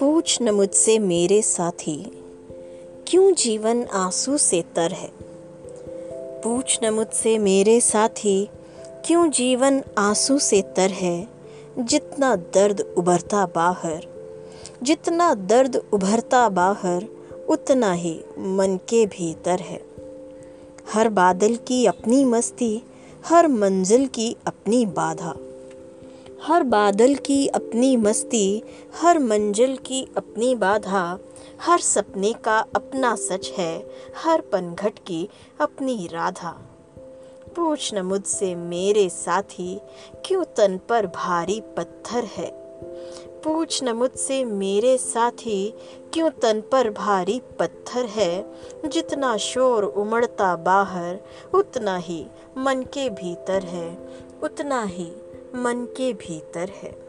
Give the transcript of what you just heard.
पूछ न मुझसे मेरे साथी, क्यों जीवन आँसू से तर है? पूछ न मुझसे मेरे साथी, क्यों जीवन आँसू से तर है? जितना दर्द उभरता बाहर, जितना दर्द उभरता बाहर, उतना ही मन के भीतर है। हर बादल की अपनी मस्ती हर मंजिल की अपनी बाधा, हर बादल की अपनी मस्ती, हर मंजिल की अपनी बाधा, हर सपने का अपना सच है, हर पनघट की अपनी राधा। पूछ न मुझसे मेरे साथी, क्यों तन पर भारी पत्थर है? पूछ न मुझसे मेरे साथी, क्यों तन पर भारी पत्थर है? जितना शोर उमड़ता बाहर, उतना ही मन के भीतर है। उतना ही मन के भीतर है।